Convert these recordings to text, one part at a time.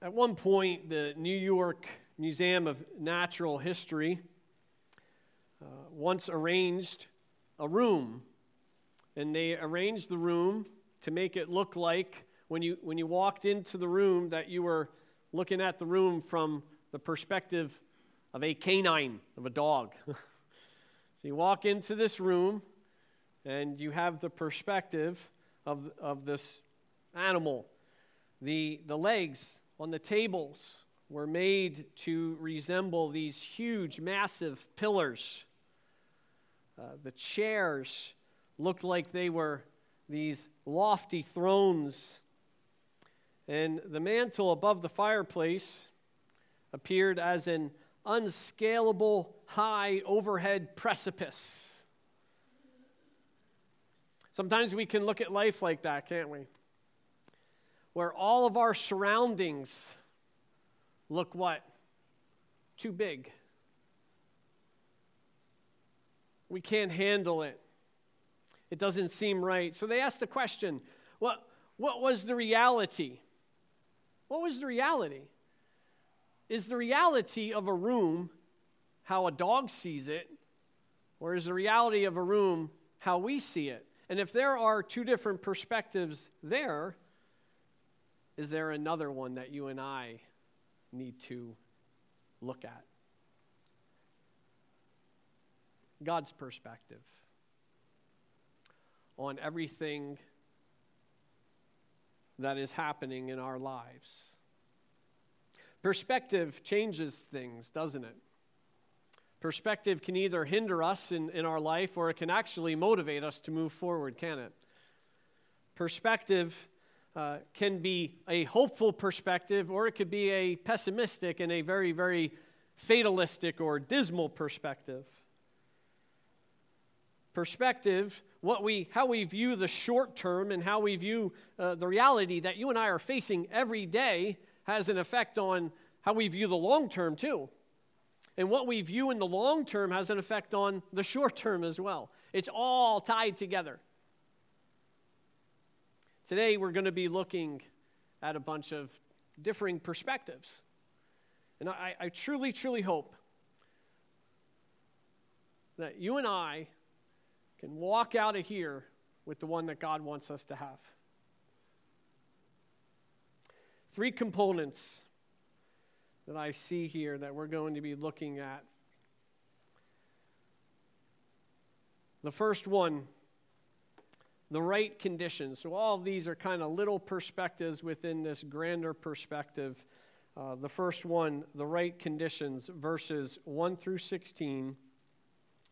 At one point, the New York Museum of Natural History uh, once arranged a room, and they arranged the room to make it look like when you, when you walked into the room that you were looking at the room from the perspective of a canine, of a dog. so you walk into this room and you have the perspective of, of this animal. The, the legs on the tables were made to resemble these huge, massive pillars. Uh, the chairs looked like they were these lofty thrones. And the mantle above the fireplace appeared as an unscalable, high overhead precipice. Sometimes we can look at life like that, can't we? Where all of our surroundings look what? Too big. We can't handle it. It doesn't seem right. So they asked the question what, what was the reality? What was the reality? Is the reality of a room how a dog sees it, or is the reality of a room how we see it? And if there are two different perspectives there, is there another one that you and I need to look at? God's perspective on everything that is happening in our lives. Perspective changes things, doesn't it? Perspective can either hinder us in, in our life or it can actually motivate us to move forward, can it? Perspective uh, can be a hopeful perspective or it could be a pessimistic and a very, very fatalistic or dismal perspective. Perspective, what we, how we view the short term and how we view uh, the reality that you and I are facing every day has an effect on how we view the long term, too. And what we view in the long term has an effect on the short term as well. It's all tied together. Today, we're going to be looking at a bunch of differing perspectives. And I, I truly, truly hope that you and I can walk out of here with the one that God wants us to have. Three components that I see here that we're going to be looking at. The first one, the right conditions. So, all of these are kind of little perspectives within this grander perspective. Uh, the first one, the right conditions, verses 1 through 16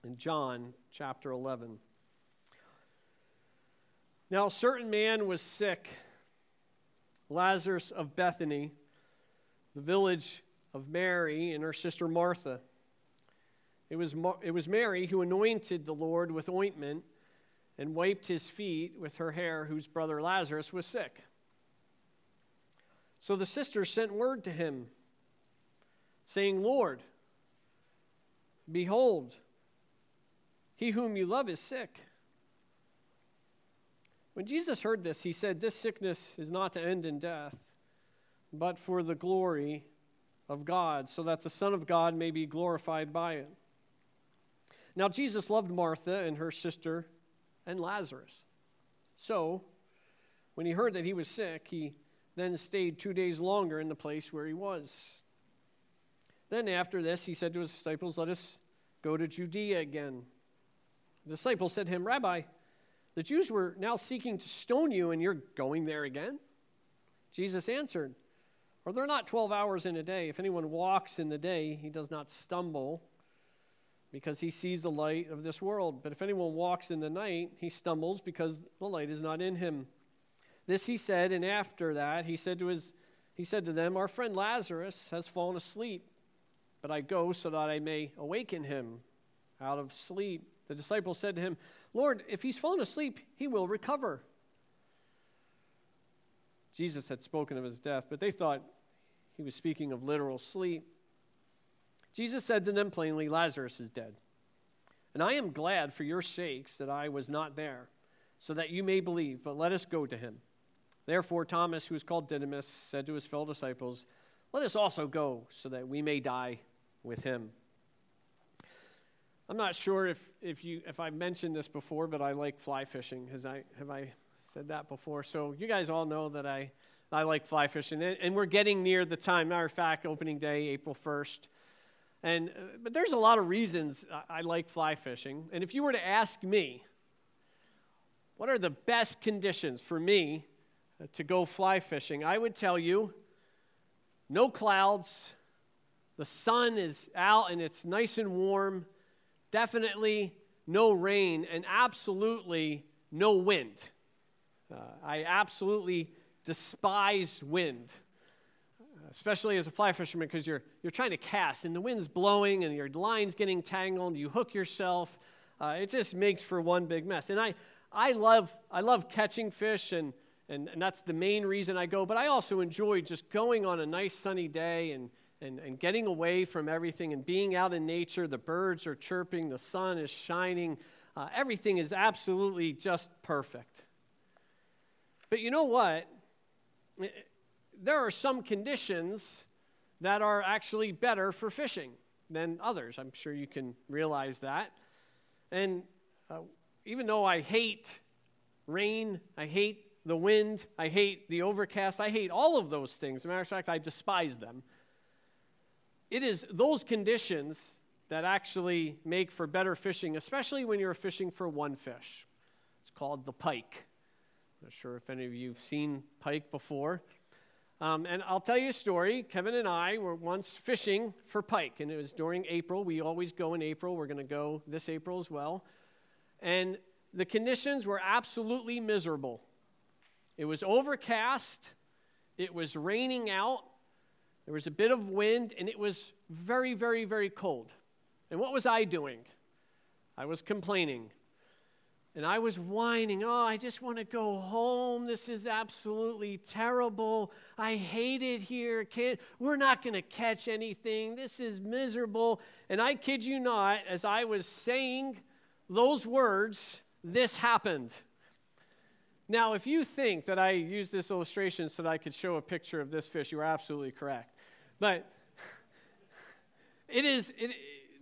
in John chapter 11. Now, a certain man was sick Lazarus of Bethany, the village of Mary and her sister Martha. It was, it was Mary who anointed the Lord with ointment and wiped his feet with her hair, whose brother Lazarus was sick. So the sisters sent word to him, saying, Lord, behold, he whom you love is sick. When Jesus heard this, he said, This sickness is not to end in death, but for the glory of God, so that the Son of God may be glorified by it. Now, Jesus loved Martha and her sister and Lazarus. So, when he heard that he was sick, he then stayed two days longer in the place where he was. Then, after this, he said to his disciples, Let us go to Judea again. The disciples said to him, Rabbi, the Jews were now seeking to stone you, and you're going there again? Jesus answered, Are there not 12 hours in a day? If anyone walks in the day, he does not stumble because he sees the light of this world. But if anyone walks in the night, he stumbles because the light is not in him. This he said, and after that he said to his he said to them, Our friend Lazarus has fallen asleep, but I go so that I may awaken him out of sleep. The disciples said to him, Lord, if he's fallen asleep, he will recover. Jesus had spoken of his death, but they thought he was speaking of literal sleep. Jesus said to them plainly, Lazarus is dead. And I am glad for your sakes that I was not there, so that you may believe, but let us go to him. Therefore, Thomas, who is called Didymus, said to his fellow disciples, Let us also go, so that we may die with him. I'm not sure if, if, you, if I mentioned this before, but I like fly fishing. Has I, have I said that before? So you guys all know that I, I like fly fishing. And, and we're getting near the time. Matter of fact, opening day, April 1st. And, uh, but there's a lot of reasons I, like fly fishing. And if you were to ask me, what are the best conditions for me to go fly fishing, I would tell you no clouds, the sun is out and it's nice and warm, definitely no rain, and absolutely no wind. Uh, I absolutely despise wind, especially as a fly fisherman, because you're, you're trying to cast and the wind's blowing and your line's getting tangled, you hook yourself. Uh, it just makes for one big mess. And I, I, love, I love catching fish and and, and that's the main reason I go. But I also enjoy just going on a nice sunny day and, and, and getting away from everything and being out in nature. The birds are chirping, the sun is shining, uh, everything is absolutely just perfect. But you know what? There are some conditions that are actually better for fishing than others. I'm sure you can realize that. And uh, even though I hate rain, I hate the wind, I hate the overcast, I hate all of those things. As a matter of fact, I despise them. It is those conditions that actually make for better fishing, especially when you're fishing for one fish. It's called the pike. I'm not sure if any of you have seen pike before. Um, and I'll tell you a story. Kevin and I were once fishing for pike, and it was during April. We always go in April. We're going to go this April as well. And the conditions were absolutely miserable. It was overcast, it was raining out, there was a bit of wind, and it was very, very, very cold. And what was I doing? I was complaining. And I was whining, oh, I just want to go home. This is absolutely terrible. I hate it here. Can't, we're not going to catch anything. This is miserable. And I kid you not, as I was saying those words, this happened. Now, if you think that I used this illustration so that I could show a picture of this fish, you are absolutely correct. But it is, it,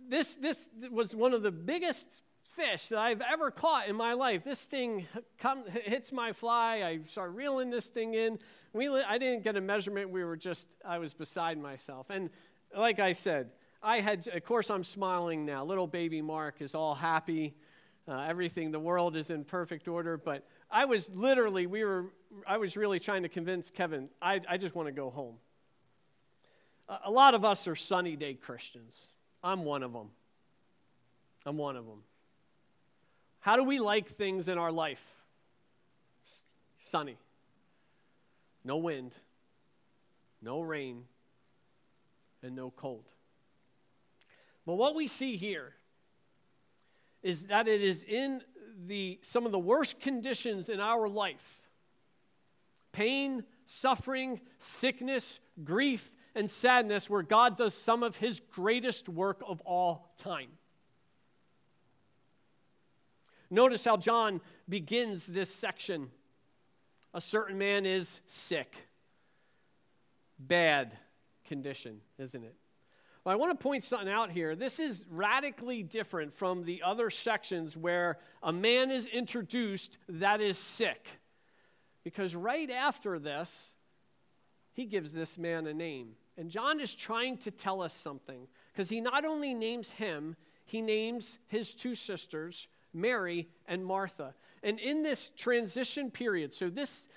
this, this was one of the biggest fish that I've ever caught in my life. This thing come, hits my fly. I start reeling this thing in. We, I didn't get a measurement. We were just, I was beside myself. And like I said, I had, of course, I'm smiling now. Little baby Mark is all happy. Uh, everything, the world is in perfect order. But I was literally, we were, I was really trying to convince Kevin, I, I just want to go home. A, a lot of us are sunny day Christians. I'm one of them. I'm one of them. How do we like things in our life? Sunny. No wind, no rain, and no cold. But what we see here is that it is in the, some of the worst conditions in our life pain, suffering, sickness, grief, and sadness where God does some of his greatest work of all time. Notice how John begins this section. A certain man is sick. Bad condition, isn't it? Well, I want to point something out here. This is radically different from the other sections where a man is introduced that is sick. Because right after this, he gives this man a name. And John is trying to tell us something because he not only names him, he names his two sisters, Mary and Martha. And in this transition period, so this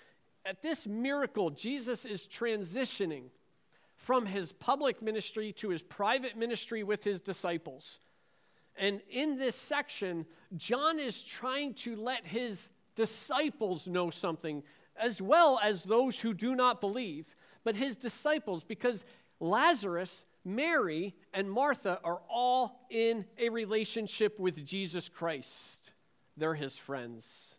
at this miracle, Jesus is transitioning from his public ministry to his private ministry with his disciples. And in this section, John is trying to let his disciples know something, as well as those who do not believe, but his disciples, because Lazarus, Mary, and Martha are all in a relationship with Jesus Christ. They're his friends.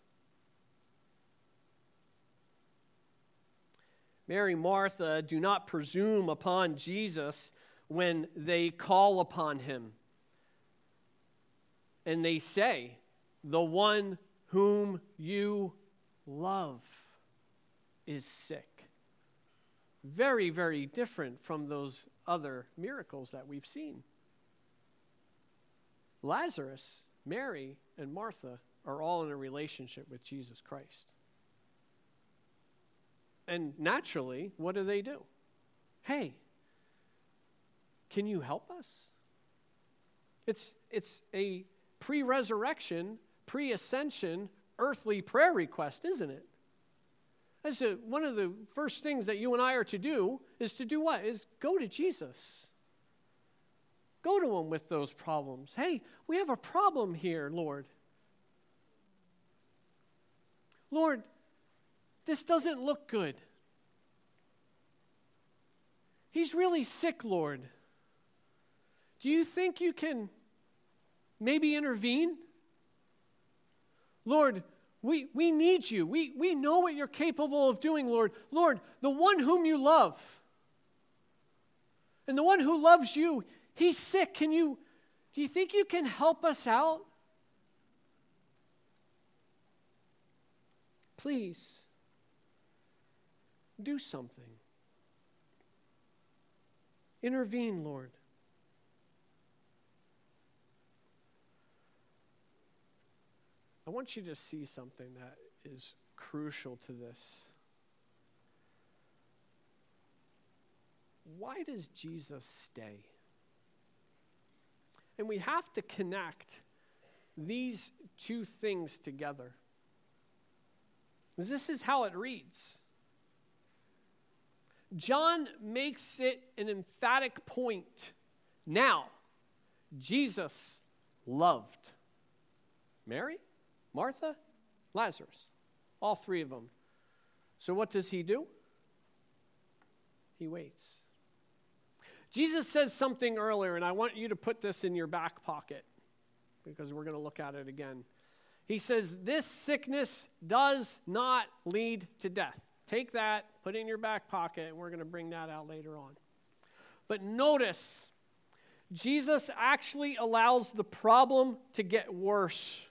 Mary, Martha do not presume upon Jesus when they call upon him. And they say, The one whom you love is sick. Very, very different from those other miracles that we've seen. Lazarus, Mary, and Martha are all in a relationship with Jesus Christ. And naturally, what do they do? Hey, can you help us? It's, it's a pre resurrection, pre ascension, earthly prayer request, isn't it? That's a, one of the first things that you and I are to do is to do what? Is go to Jesus. Go to him with those problems. Hey, we have a problem here, Lord. Lord, this doesn't look good. He's really sick, Lord. Do you think you can maybe intervene? Lord, we, we need you. We, we know what you're capable of doing, Lord. Lord, the one whom you love and the one who loves you, he's sick. Can you, do you think you can help us out? Please, do something. Intervene, Lord. I want you to see something that is crucial to this. Why does Jesus stay? And we have to connect these two things together. This is how it reads. John makes it an emphatic point. Now, Jesus loved Mary, Martha, Lazarus, all three of them. So, what does he do? He waits. Jesus says something earlier, and I want you to put this in your back pocket because we're going to look at it again. He says, This sickness does not lead to death. Take that, put it in your back pocket, and we're going to bring that out later on. But notice, Jesus actually allows the problem to get worse.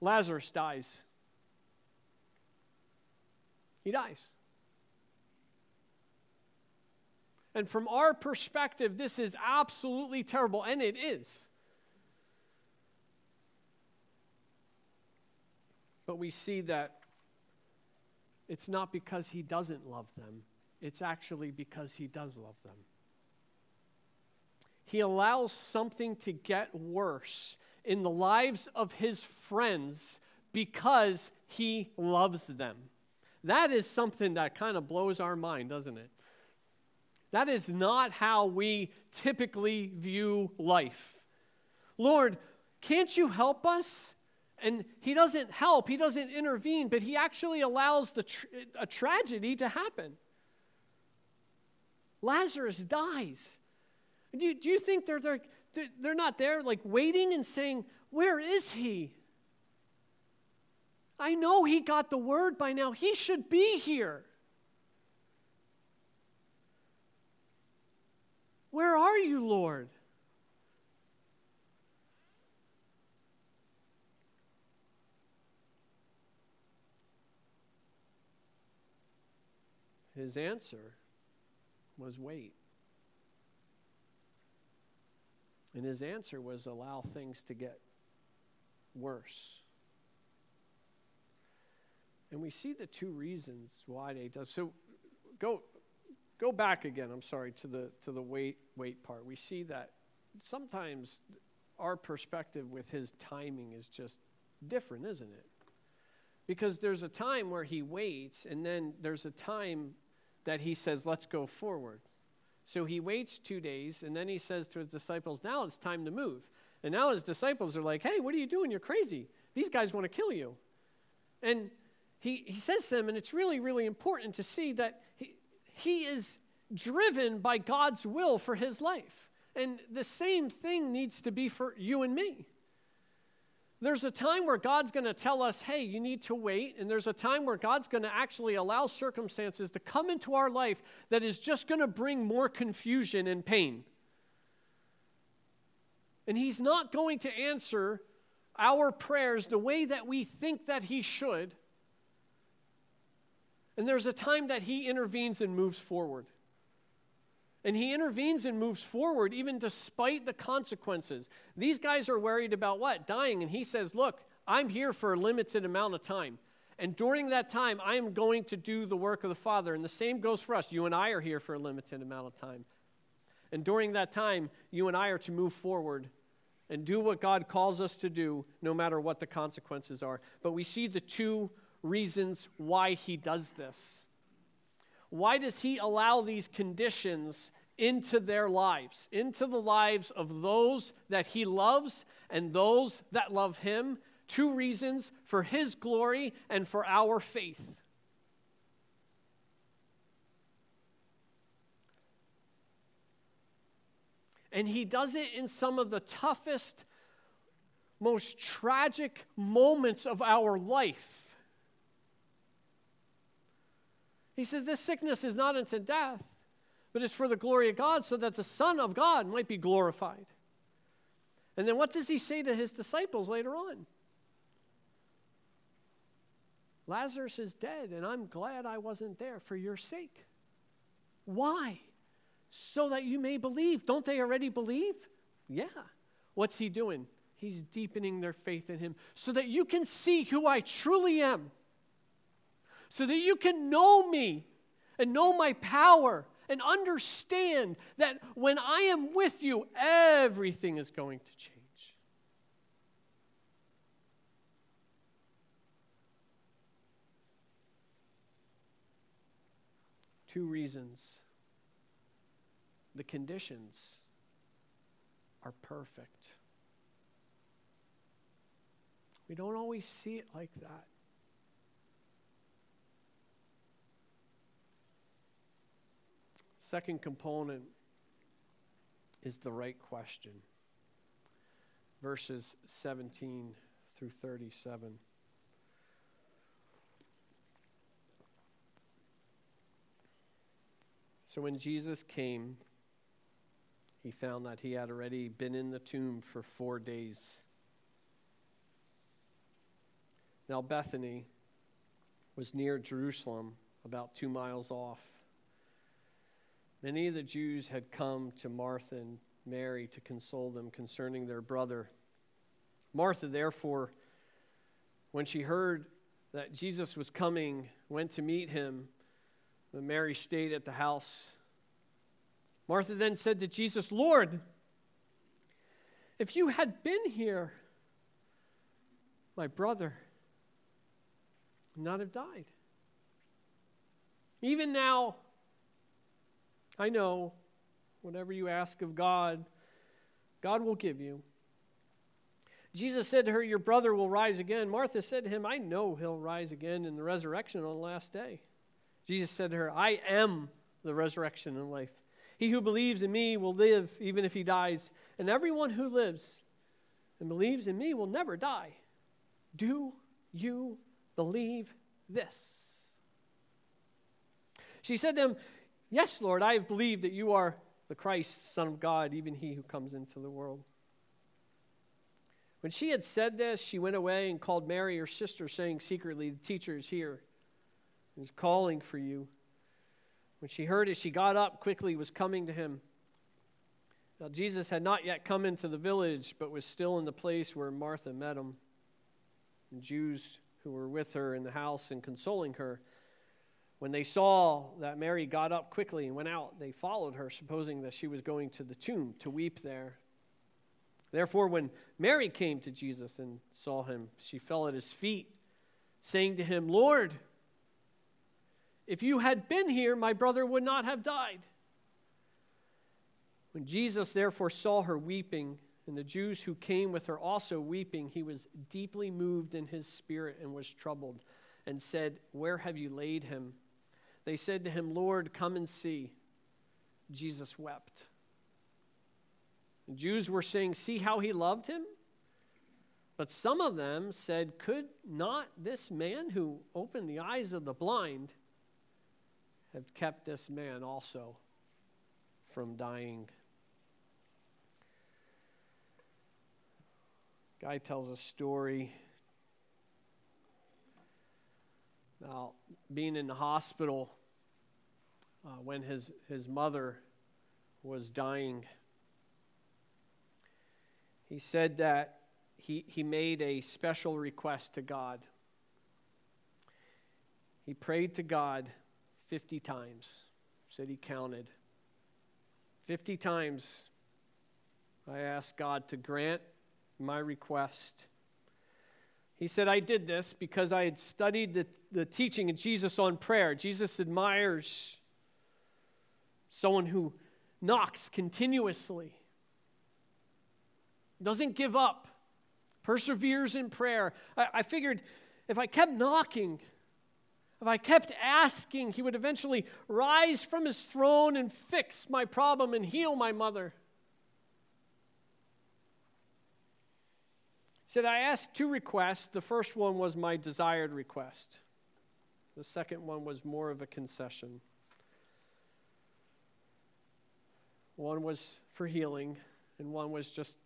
Lazarus dies. He dies. And from our perspective, this is absolutely terrible, and it is. But we see that it's not because he doesn't love them, it's actually because he does love them. He allows something to get worse in the lives of his friends because he loves them. That is something that kind of blows our mind, doesn't it? That is not how we typically view life. Lord, can't you help us? And he doesn't help, he doesn't intervene, but he actually allows the tr- a tragedy to happen. Lazarus dies. Do you, do you think they're, they're, they're not there like waiting and saying, Where is he? I know he got the word by now. He should be here. Where are you, Lord? His answer was wait. And his answer was allow things to get worse. And we see the two reasons why they does. So go go back again, I'm sorry, to the to the wait wait part. We see that sometimes our perspective with his timing is just different, isn't it? Because there's a time where he waits, and then there's a time that he says, let's go forward. So he waits two days, and then he says to his disciples, now it's time to move. And now his disciples are like, hey, what are you doing? You're crazy. These guys want to kill you. And he, he says to them, and it's really, really important to see that he, he is driven by God's will for his life. And the same thing needs to be for you and me. There's a time where God's going to tell us, hey, you need to wait. And there's a time where God's going to actually allow circumstances to come into our life that is just going to bring more confusion and pain. And He's not going to answer our prayers the way that we think that He should And there's a time that he intervenes and moves forward. And he intervenes and moves forward even despite the consequences. These guys are worried about what? Dying. And he says, Look, I'm here for a limited amount of time. And during that time, I am going to do the work of the Father. And the same goes for us. You and I are here for a limited amount of time. And during that time, you and I are to move forward and do what God calls us to do, no matter what the consequences are. But we see the two reasons why He does this. Why does He allow these conditions into their lives, into the lives of those that He loves and those that love Him? Two reasons for His glory and for our faith. And he does it in some of the toughest, most tragic moments of our life. He says, This sickness is not unto death, but it's for the glory of God, so that the Son of God might be glorified. And then what does he say to his disciples later on? Lazarus is dead, and I'm glad I wasn't there for your sake. Why? So that you may believe. Don't they already believe? Yeah. What's he doing? He's deepening their faith in him so that you can see who I truly am so that you can know me and know my power and understand that when I am with you, everything is going to change. Two reasons. The conditions are perfect. We don't always see it like that. Second component is the right question. Verses 17 through 37. So when Jesus came, he found that he had already been in the tomb for four days. Now, Bethany was near Jerusalem, about two miles off. Many of the Jews had come to Martha and Mary to console them concerning their brother. Martha, therefore, when she heard that Jesus was coming, went to meet him, but Mary stayed at the house. Martha then said to Jesus, Lord, if you had been here, my brother would not have died. Even now, I know whatever you ask of God, God will give you. Jesus said to her, Your brother will rise again. Martha said to him, I know he'll rise again in the resurrection on the last day. Jesus said to her, I am the resurrection and life. He who believes in me will live even if he dies, and everyone who lives and believes in me will never die. Do you believe this? She said to him, Yes, Lord, I have believed that you are the Christ, Son of God, even he who comes into the world. When she had said this, she went away and called Mary, her sister, saying secretly, The teacher is here. He's calling for you. When she heard it, she got up quickly, was coming to him. Now, Jesus had not yet come into the village, but was still in the place where Martha met him. And Jews who were with her in the house and consoling her when they saw that Mary got up quickly and went out, they followed her, supposing that she was going to the tomb to weep there. Therefore, when Mary came to Jesus and saw him, she fell at his feet, saying to him, Lord, if you had been here, my brother would not have died. When Jesus therefore saw her weeping, and the Jews who came with her also weeping, he was deeply moved in his spirit and was troubled, and said, Where have you laid him? They said to him, Lord, come and see. Jesus wept. The Jews were saying, See how he loved him? But some of them said, Could not this man who opened the eyes of the blind have kept this man also from dying? Guy tells a story Now, being in the hospital uh, when his, his mother was dying, he said that he, he made a special request to God. He prayed to God 50 times, said he counted. 50 times I asked God to grant my request. He said, I did this because I had studied the, the teaching of Jesus on prayer. Jesus admires someone who knocks continuously, doesn't give up, perseveres in prayer. I, I figured if I kept knocking, if I kept asking, he would eventually rise from his throne and fix my problem and heal my mother. Said, I asked two requests. The first one was my desired request, the second one was more of a concession. One was for healing, and one was just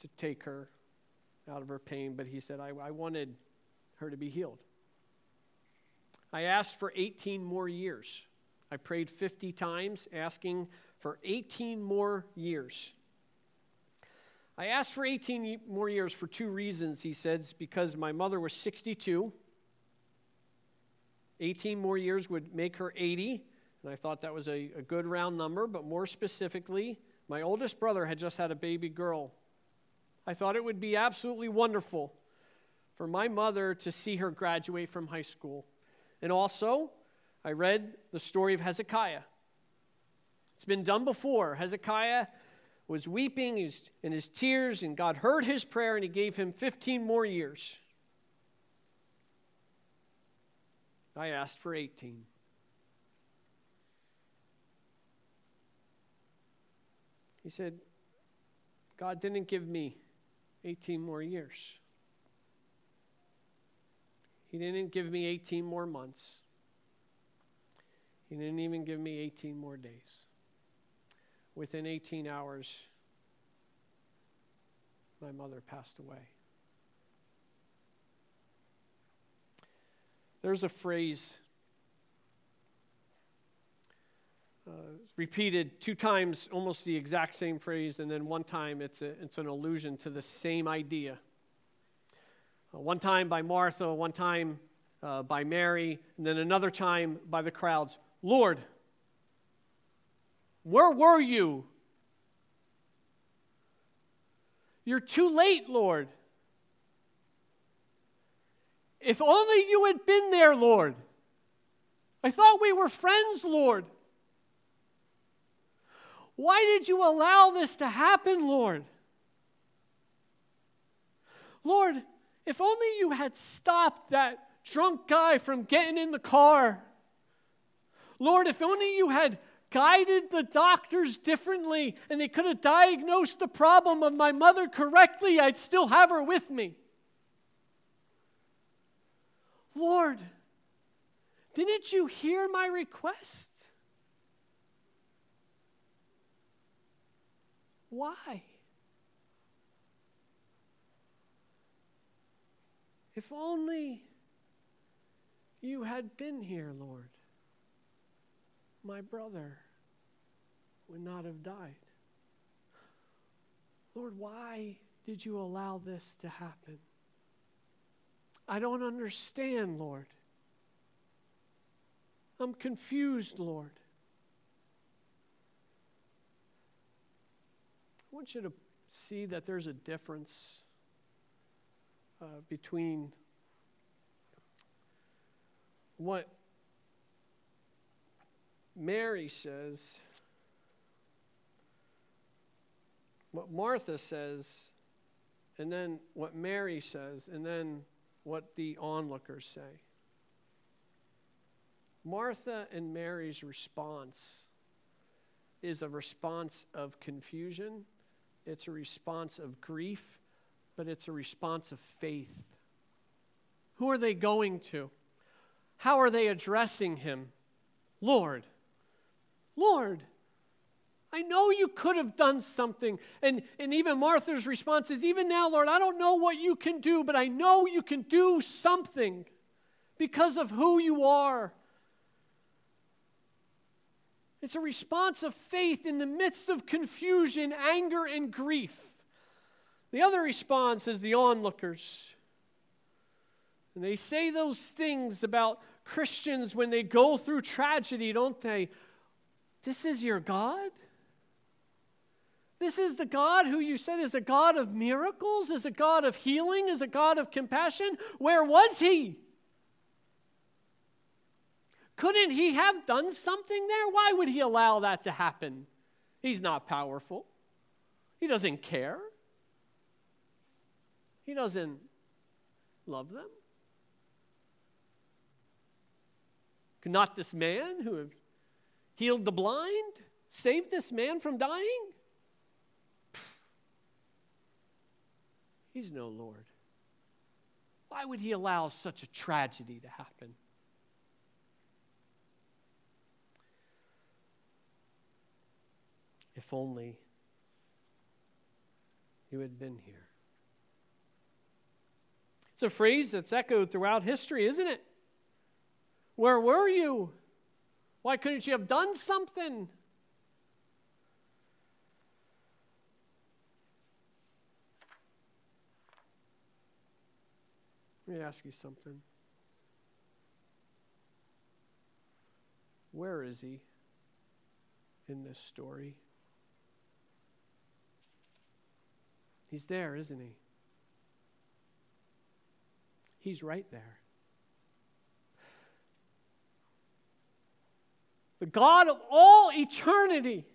to take her out of her pain. But he said, I, I wanted her to be healed. I asked for 18 more years. I prayed 50 times, asking for 18 more years. I asked for 18 more years for two reasons, he says, because my mother was 62. 18 more years would make her 80, and I thought that was a, a good round number, but more specifically, my oldest brother had just had a baby girl. I thought it would be absolutely wonderful for my mother to see her graduate from high school. And also, I read the story of Hezekiah. It's been done before. Hezekiah was weeping in his tears, and God heard his prayer, and he gave him 15 more years. I asked for 18. He said, God didn't give me 18 more years. He didn't give me 18 more months. He didn't even give me 18 more days. Within 18 hours, my mother passed away. There's a phrase uh, repeated two times, almost the exact same phrase, and then one time it's, a, it's an allusion to the same idea. Uh, one time by Martha, one time uh, by Mary, and then another time by the crowds. Lord, where were you? You're too late, Lord. If only you had been there, Lord. I thought we were friends, Lord. Why did you allow this to happen, Lord? Lord, if only you had stopped that drunk guy from getting in the car. Lord, if only you had guided the doctors differently and they could have diagnosed the problem of my mother correctly, I'd still have her with me. Lord, didn't you hear my request? Why? If only you had been here, Lord, my brother would not have died. Lord, why did you allow this to happen? I don't understand, Lord. I'm confused, Lord. I want you to see that there's a difference uh, between what Mary says, what Martha says, and then what Mary says, and then what the onlookers say. Martha and Mary's response is a response of confusion it's a response of grief, but it's a response of faith. Who are they going to? How are they addressing him? Lord, Lord, I know you could have done something. And, and even Martha's response is, Even now, Lord, I don't know what you can do, but I know you can do something. because of who you are. It's a response of faith in the midst of confusion, anger, and grief. The other response is the onlookers. And they say those things about Christians when they go through tragedy, don't they? This is your God? This is the God who you said is a God of miracles, is a God of healing, is a God of compassion. Where was he? Couldn't he have done something there? Why would he allow that to happen? He's not powerful. He doesn't care. He doesn't love them. Could not this man who healed the blind saved this man from dying? He's no Lord. Why would he allow such a tragedy to happen? If only you had been here. It's a phrase that's echoed throughout history, isn't it? Where were you? Why couldn't you have done something? Let me ask you something. Where is he in this story? He's there, isn't he? He's right there. The God of all eternity,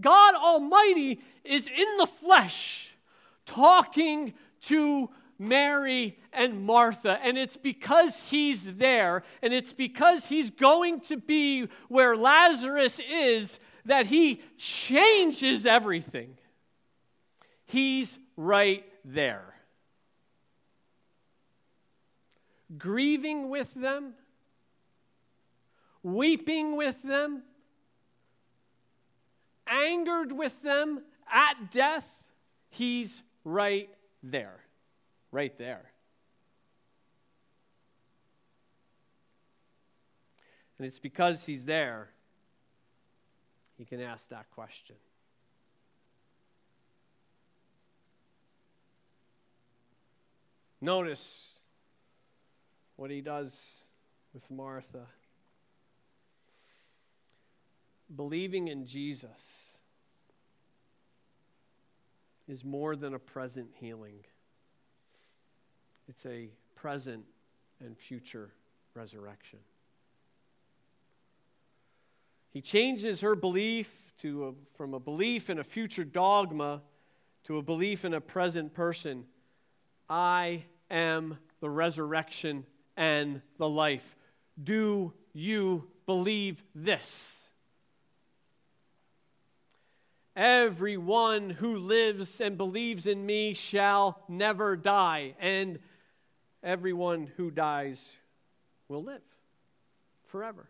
God Almighty, is in the flesh talking to Mary and Martha. And it's because he's there, and it's because he's going to be where Lazarus is, that he changes everything. He's right there. Grieving with them, weeping with them, angered with them at death, he's right there right there. And it's because he's there, he can ask that question. Notice what he does with Martha. Believing in Jesus is more than a present healing. It's a present and future resurrection. He changes her belief to a, from a belief in a future dogma to a belief in a present person. I am the resurrection and the life. Do you believe this? Everyone who lives and believes in me shall never die. And everyone who dies will live forever.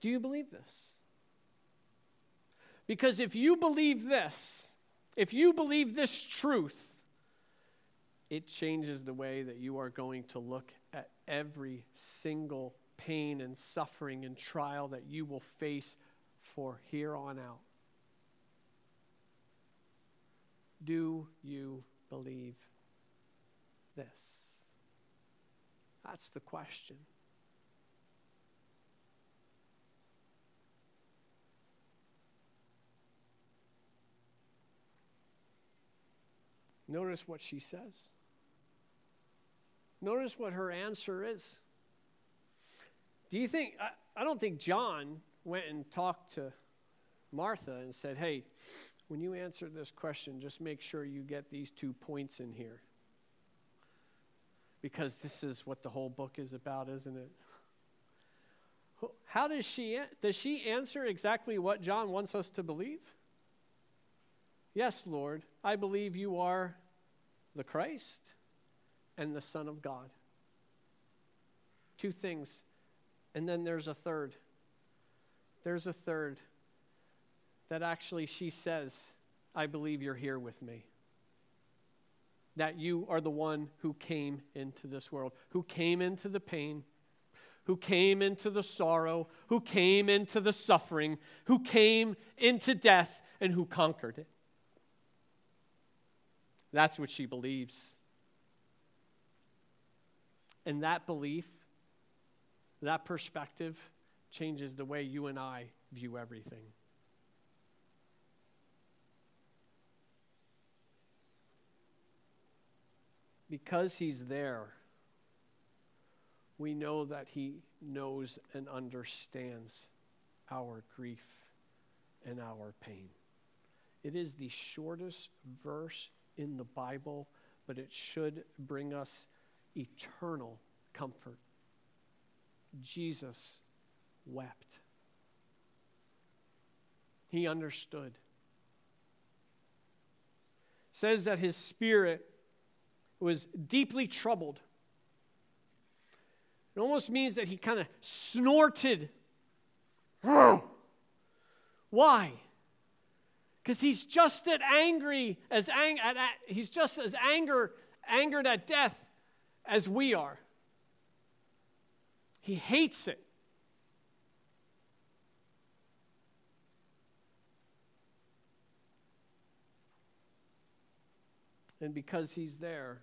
Do you believe this? Because if you believe this, if you believe this truth, it changes the way that you are going to look at every single pain and suffering and trial that you will face for here on out. Do you believe this? That's the question. Notice what she says. Notice what her answer is. Do you think, I, I don't think John went and talked to Martha and said, hey, when you answer this question, just make sure you get these two points in here. Because this is what the whole book is about, isn't it? How does she does she answer exactly what John wants us to believe? Yes, Lord, I believe you are the Christ and the Son of God. Two things. And then there's a third. There's a third that actually she says, I believe you're here with me. that you are the one who came into this world, who came into the pain, who came into the sorrow, who came into the suffering, who came into death, and who conquered it. That's what she believes. And that belief, that perspective, changes the way you and I view everything. Because he's there, we know that he knows and understands our grief and our pain. It is the shortest verse in the Bible, but it should bring us eternal comfort. Jesus wept. He understood. Says that his spirit was deeply troubled. It almost means that he kind of snorted. Why? Because he's just as angry as ang- at, at, he's just as anger angered at death as we are. He hates it. And because he's there,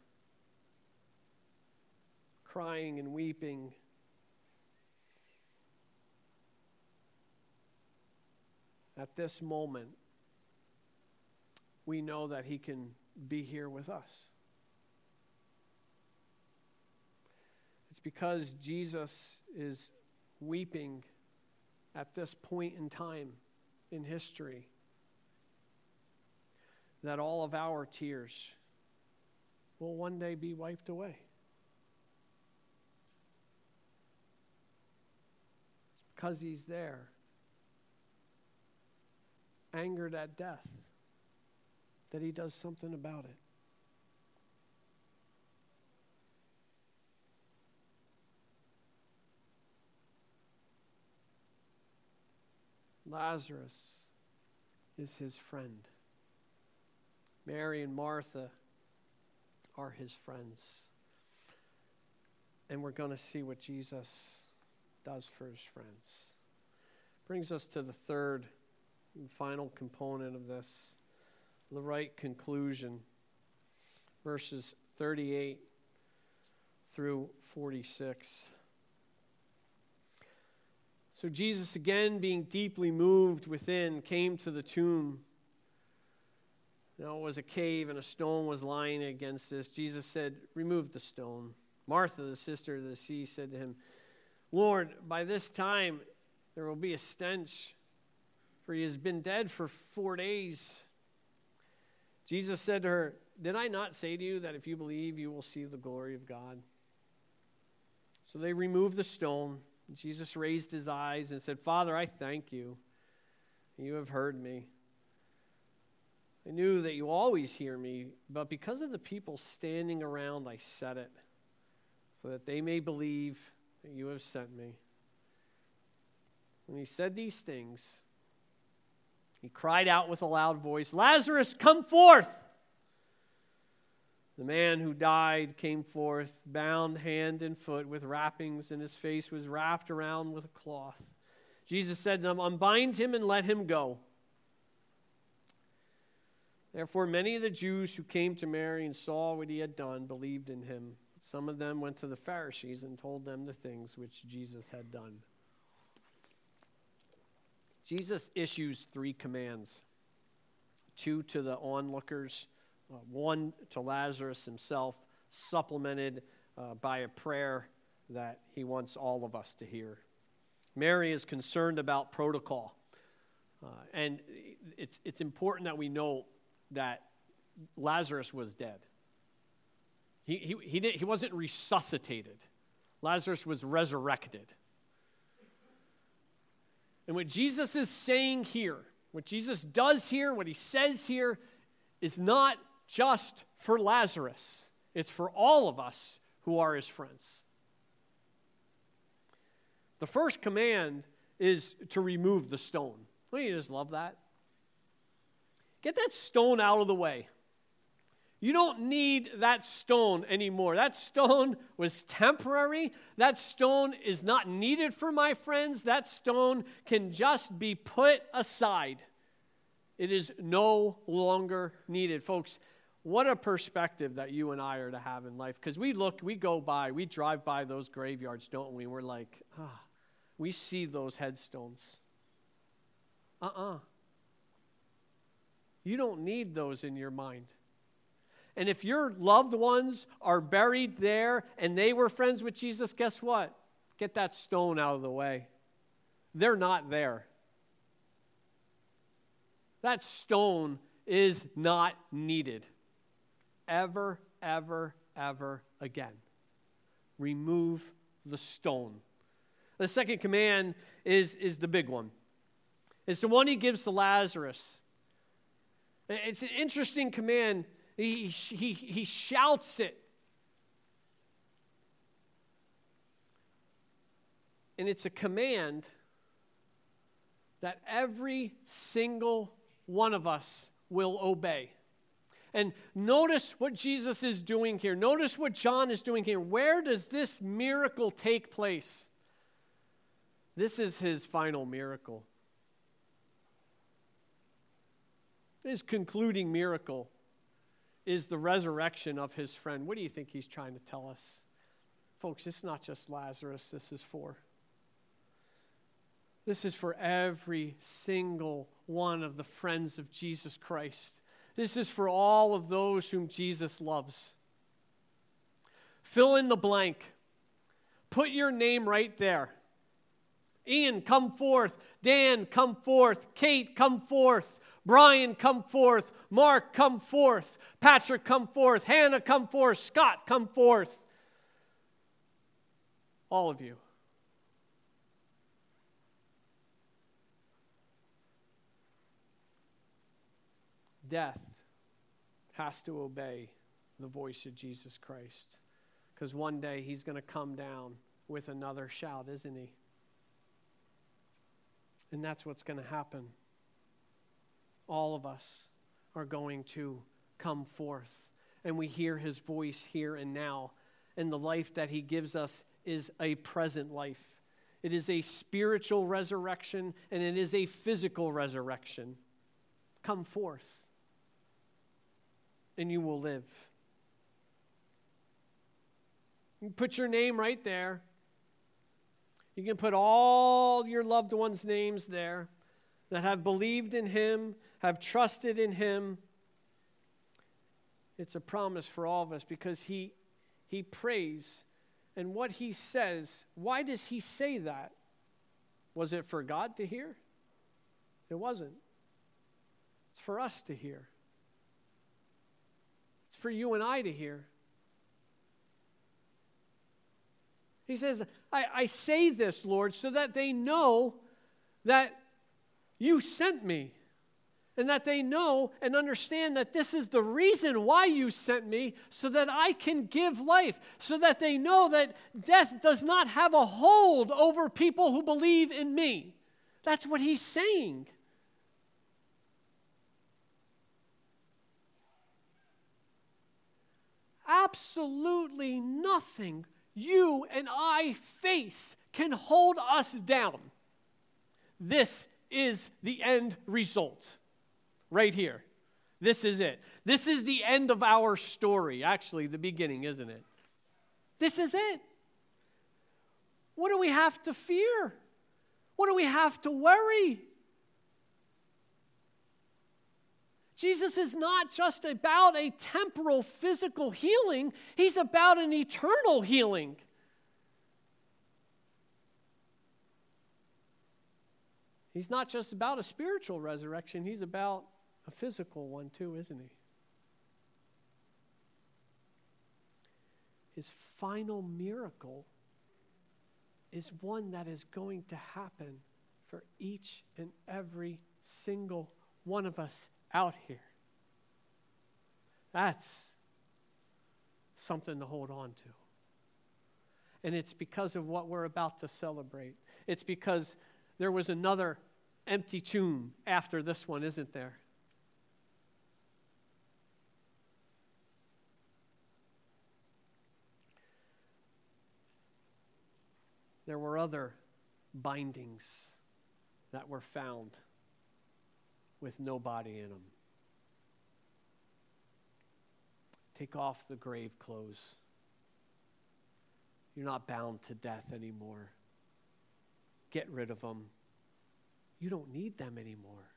crying and weeping, at this moment, we know that he can be here with us. It's because Jesus is weeping at this point in time in history that all of our tears will one day be wiped away. It's because he's there, angered at death, that he does something about it. Lazarus is his friend. Mary and Martha are his friends. And we're going to see what Jesus does for his friends. Brings us to the third and final component of this the right conclusion. Verses 38 through 46. So Jesus, again being deeply moved within, came to the tomb. Now it was a cave, and a stone was lying against this. Jesus said, Remove the stone. Martha, the sister of the sea, said to him, Lord, by this time there will be a stench, for he has been dead for four days. Jesus said to her, Did I not say to you that if you believe, you will see the glory of God? So they removed the stone. Jesus raised his eyes and said, Father, I thank you. You have heard me. I knew that you always hear me, but because of the people standing around, I said it, so that they may believe that you have sent me. When he said these things, he cried out with a loud voice, Lazarus, come forth! The man who died came forth, bound hand and foot with wrappings, and his face was wrapped around with a cloth. Jesus said to them, Unbind him and let him go. Therefore, many of the Jews who came to Mary and saw what he had done believed in him. Some of them went to the Pharisees and told them the things which Jesus had done. Jesus issues three commands two to the onlookers, uh, one to Lazarus himself, supplemented uh, by a prayer that he wants all of us to hear. Mary is concerned about protocol. Uh, and it's, it's important that we know that Lazarus was dead. He, he, he, did, he wasn't resuscitated, Lazarus was resurrected. And what Jesus is saying here, what Jesus does here, what he says here, is not just for Lazarus, it's for all of us who are his friends. The first command is to remove the stone. Don't you just love that? Get that stone out of the way. You don't need that stone anymore. That stone was temporary. That stone is not needed for my friends. That stone can just be put aside. It is no longer needed. Folks, what a perspective that you and I are to have in life. Because we look, we go by, we drive by those graveyards, don't we? We're like, ah, we see those headstones. Uh uh-uh. uh You don't need those in your mind. And if your loved ones are buried there and they were friends with Jesus, guess what? Get that stone out of the way. They're not there. That stone is not needed ever, ever, ever again. Remove the stone. The second command is, is the big one. It's the one he gives to Lazarus. It's an interesting command he, he, he shouts it. And it's a command that every single one of us will obey. And notice what Jesus is doing here. Notice what John is doing here. Where does this miracle take place? This is his final miracle. His concluding miracle is the resurrection of his friend. What do you think he's trying to tell us? Folks, it's not just Lazarus, this is for. This is for every single one of the friends of Jesus Christ. This is for all of those whom Jesus loves. Fill in the blank. Put your name right there. Ian, come forth. Dan, come forth. Kate, come forth. Brian, come forth. Mark, come forth. Patrick, come forth. Hannah, come forth. Scott, come forth. All of you. Death has to obey the voice of Jesus Christ. Because one day he's going to come down with another shout, isn't he? And that's what's going to happen all of us are going to come forth. And we hear his voice here and now. And the life that he gives us is a present life. It is a spiritual resurrection and it is a physical resurrection. Come forth, and you will live. You put your name right there. You can put all your loved ones' names there that have believed in him have trusted in him. It's a promise for all of us because he, he prays. And what he says, why does he say that? Was it for God to hear? It wasn't. It's for us to hear. For you and I to hear. He says, I, I say this, Lord, so that they know that you sent me and that they know and understand that this is the reason why you sent me, so that I can give life, so that they know that death does not have a hold over people who believe in me. That's what he's saying. Absolutely nothing you and I face can hold us down. This is the end result right here. This is it. This is the end of our story. Actually, the beginning, isn't it? This is it. What do we have to fear? What do we have to worry? Jesus is not just about a temporal physical healing, he's about an eternal healing. He's not just about a spiritual resurrection, he's about a physical one too, isn't he? His final miracle is one that is going to happen for each and every single one of us out here. That's something to hold on to. And it's because of what we're about to celebrate. It's because there was another empty tomb after this one, isn't there? There were other bindings that were found with no body in them. Take off the grave clothes. You're not bound to death anymore. Get rid of them. You don't need them anymore.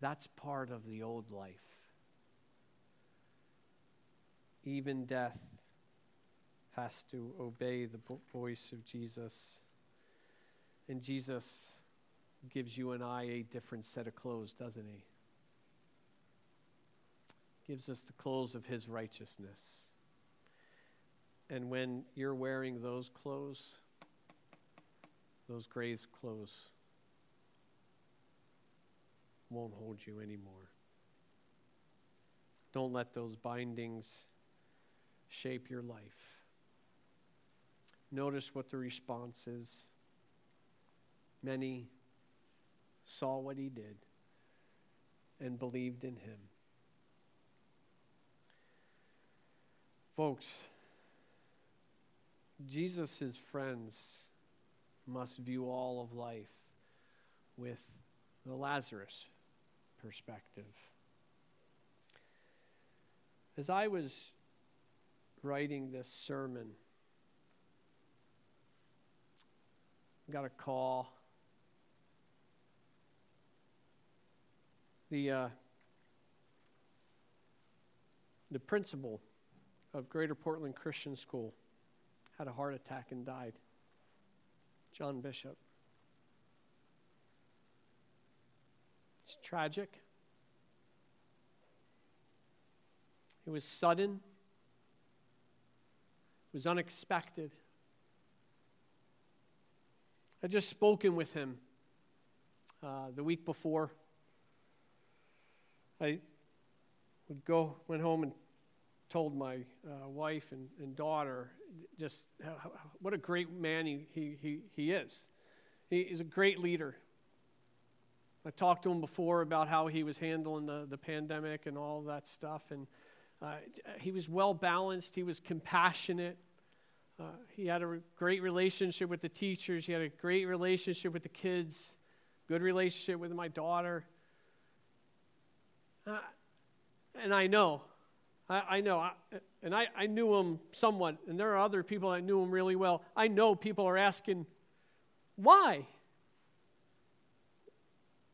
That's part of the old life. Even death has to obey the voice of Jesus. And Jesus gives you and I a different set of clothes, doesn't he? Gives us the clothes of his righteousness. And when you're wearing those clothes, those grave clothes won't hold you anymore. Don't let those bindings shape your life. Notice what the response is. Many saw what he did and believed in him. Folks, Jesus' friends must view all of life with the Lazarus perspective. As I was writing this sermon, I got a call. The, uh, the principal of Greater Portland Christian School had a heart attack and died. John Bishop. It's tragic. It was sudden. It was unexpected. I just spoken with him uh, the week before. I would go, went home and told my uh, wife and, and daughter just how, what a great man he, he, he, he is. He is a great leader. I talked to him before about how he was handling the, the pandemic and all that stuff. And uh, he was well balanced, he was compassionate. Uh, he had a great relationship with the teachers, he had a great relationship with the kids, good relationship with my daughter. Uh, and I know I, I know, I, and I, I knew him somewhat, and there are other people that knew him really well. I know people are asking, why?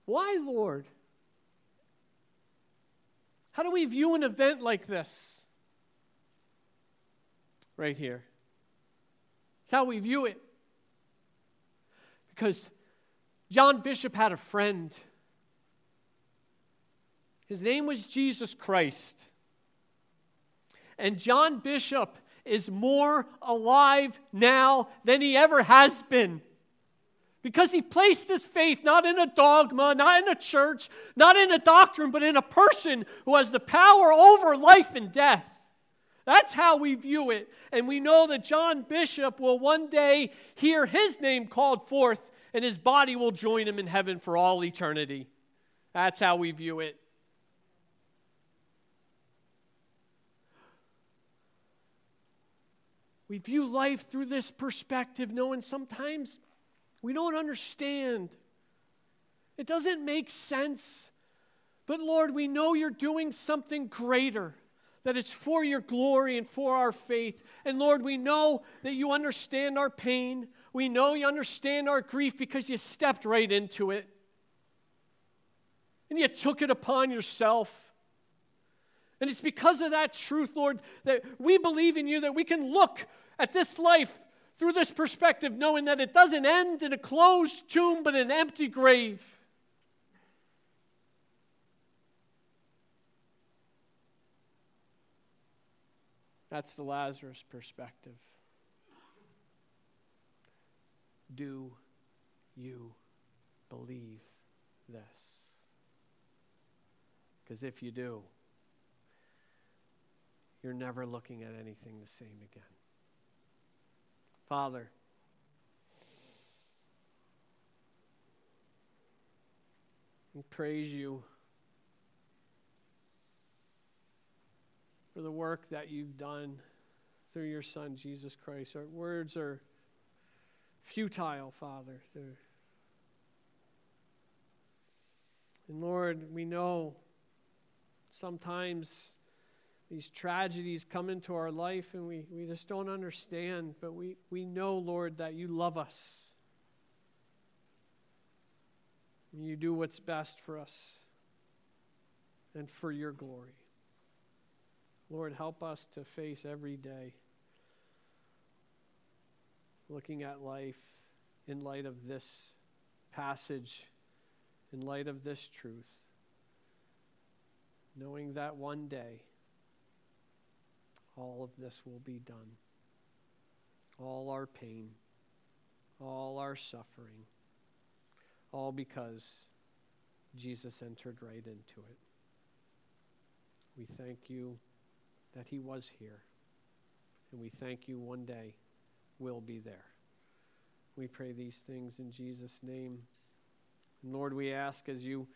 Why, Lord? How do we view an event like this? Right here. It's how we view it. Because John Bishop had a friend. His name was Jesus Christ. And John Bishop is more alive now than he ever has been. Because he placed his faith not in a dogma, not in a church, not in a doctrine, but in a person who has the power over life and death. That's how we view it. And we know that John Bishop will one day hear his name called forth, and his body will join him in heaven for all eternity. That's how we view it. We view life through this perspective, knowing sometimes we don't understand. It doesn't make sense. But Lord, we know you're doing something greater, that it's for your glory and for our faith. And Lord, we know that you understand our pain. We know you understand our grief because you stepped right into it. And you took it upon yourself. And it's because of that truth, Lord, that we believe in you, that we can look at this life through this perspective, knowing that it doesn't end in a closed tomb but an empty grave. That's the Lazarus perspective. Do you believe this? Because if you do, you're never looking at anything the same again. Father, we praise you for the work that you've done through your Son, Jesus Christ. Our words are futile, Father. They're and Lord, we know sometimes these tragedies come into our life and we, we just don't understand, but we, we know, Lord, that you love us. And you do what's best for us and for your glory. Lord, help us to face every day looking at life in light of this passage, in light of this truth, knowing that one day all of this will be done. All our pain, all our suffering, all because Jesus entered right into it. We thank you that he was here, and we thank you one day will be there. We pray these things in Jesus' name. And Lord, we ask as you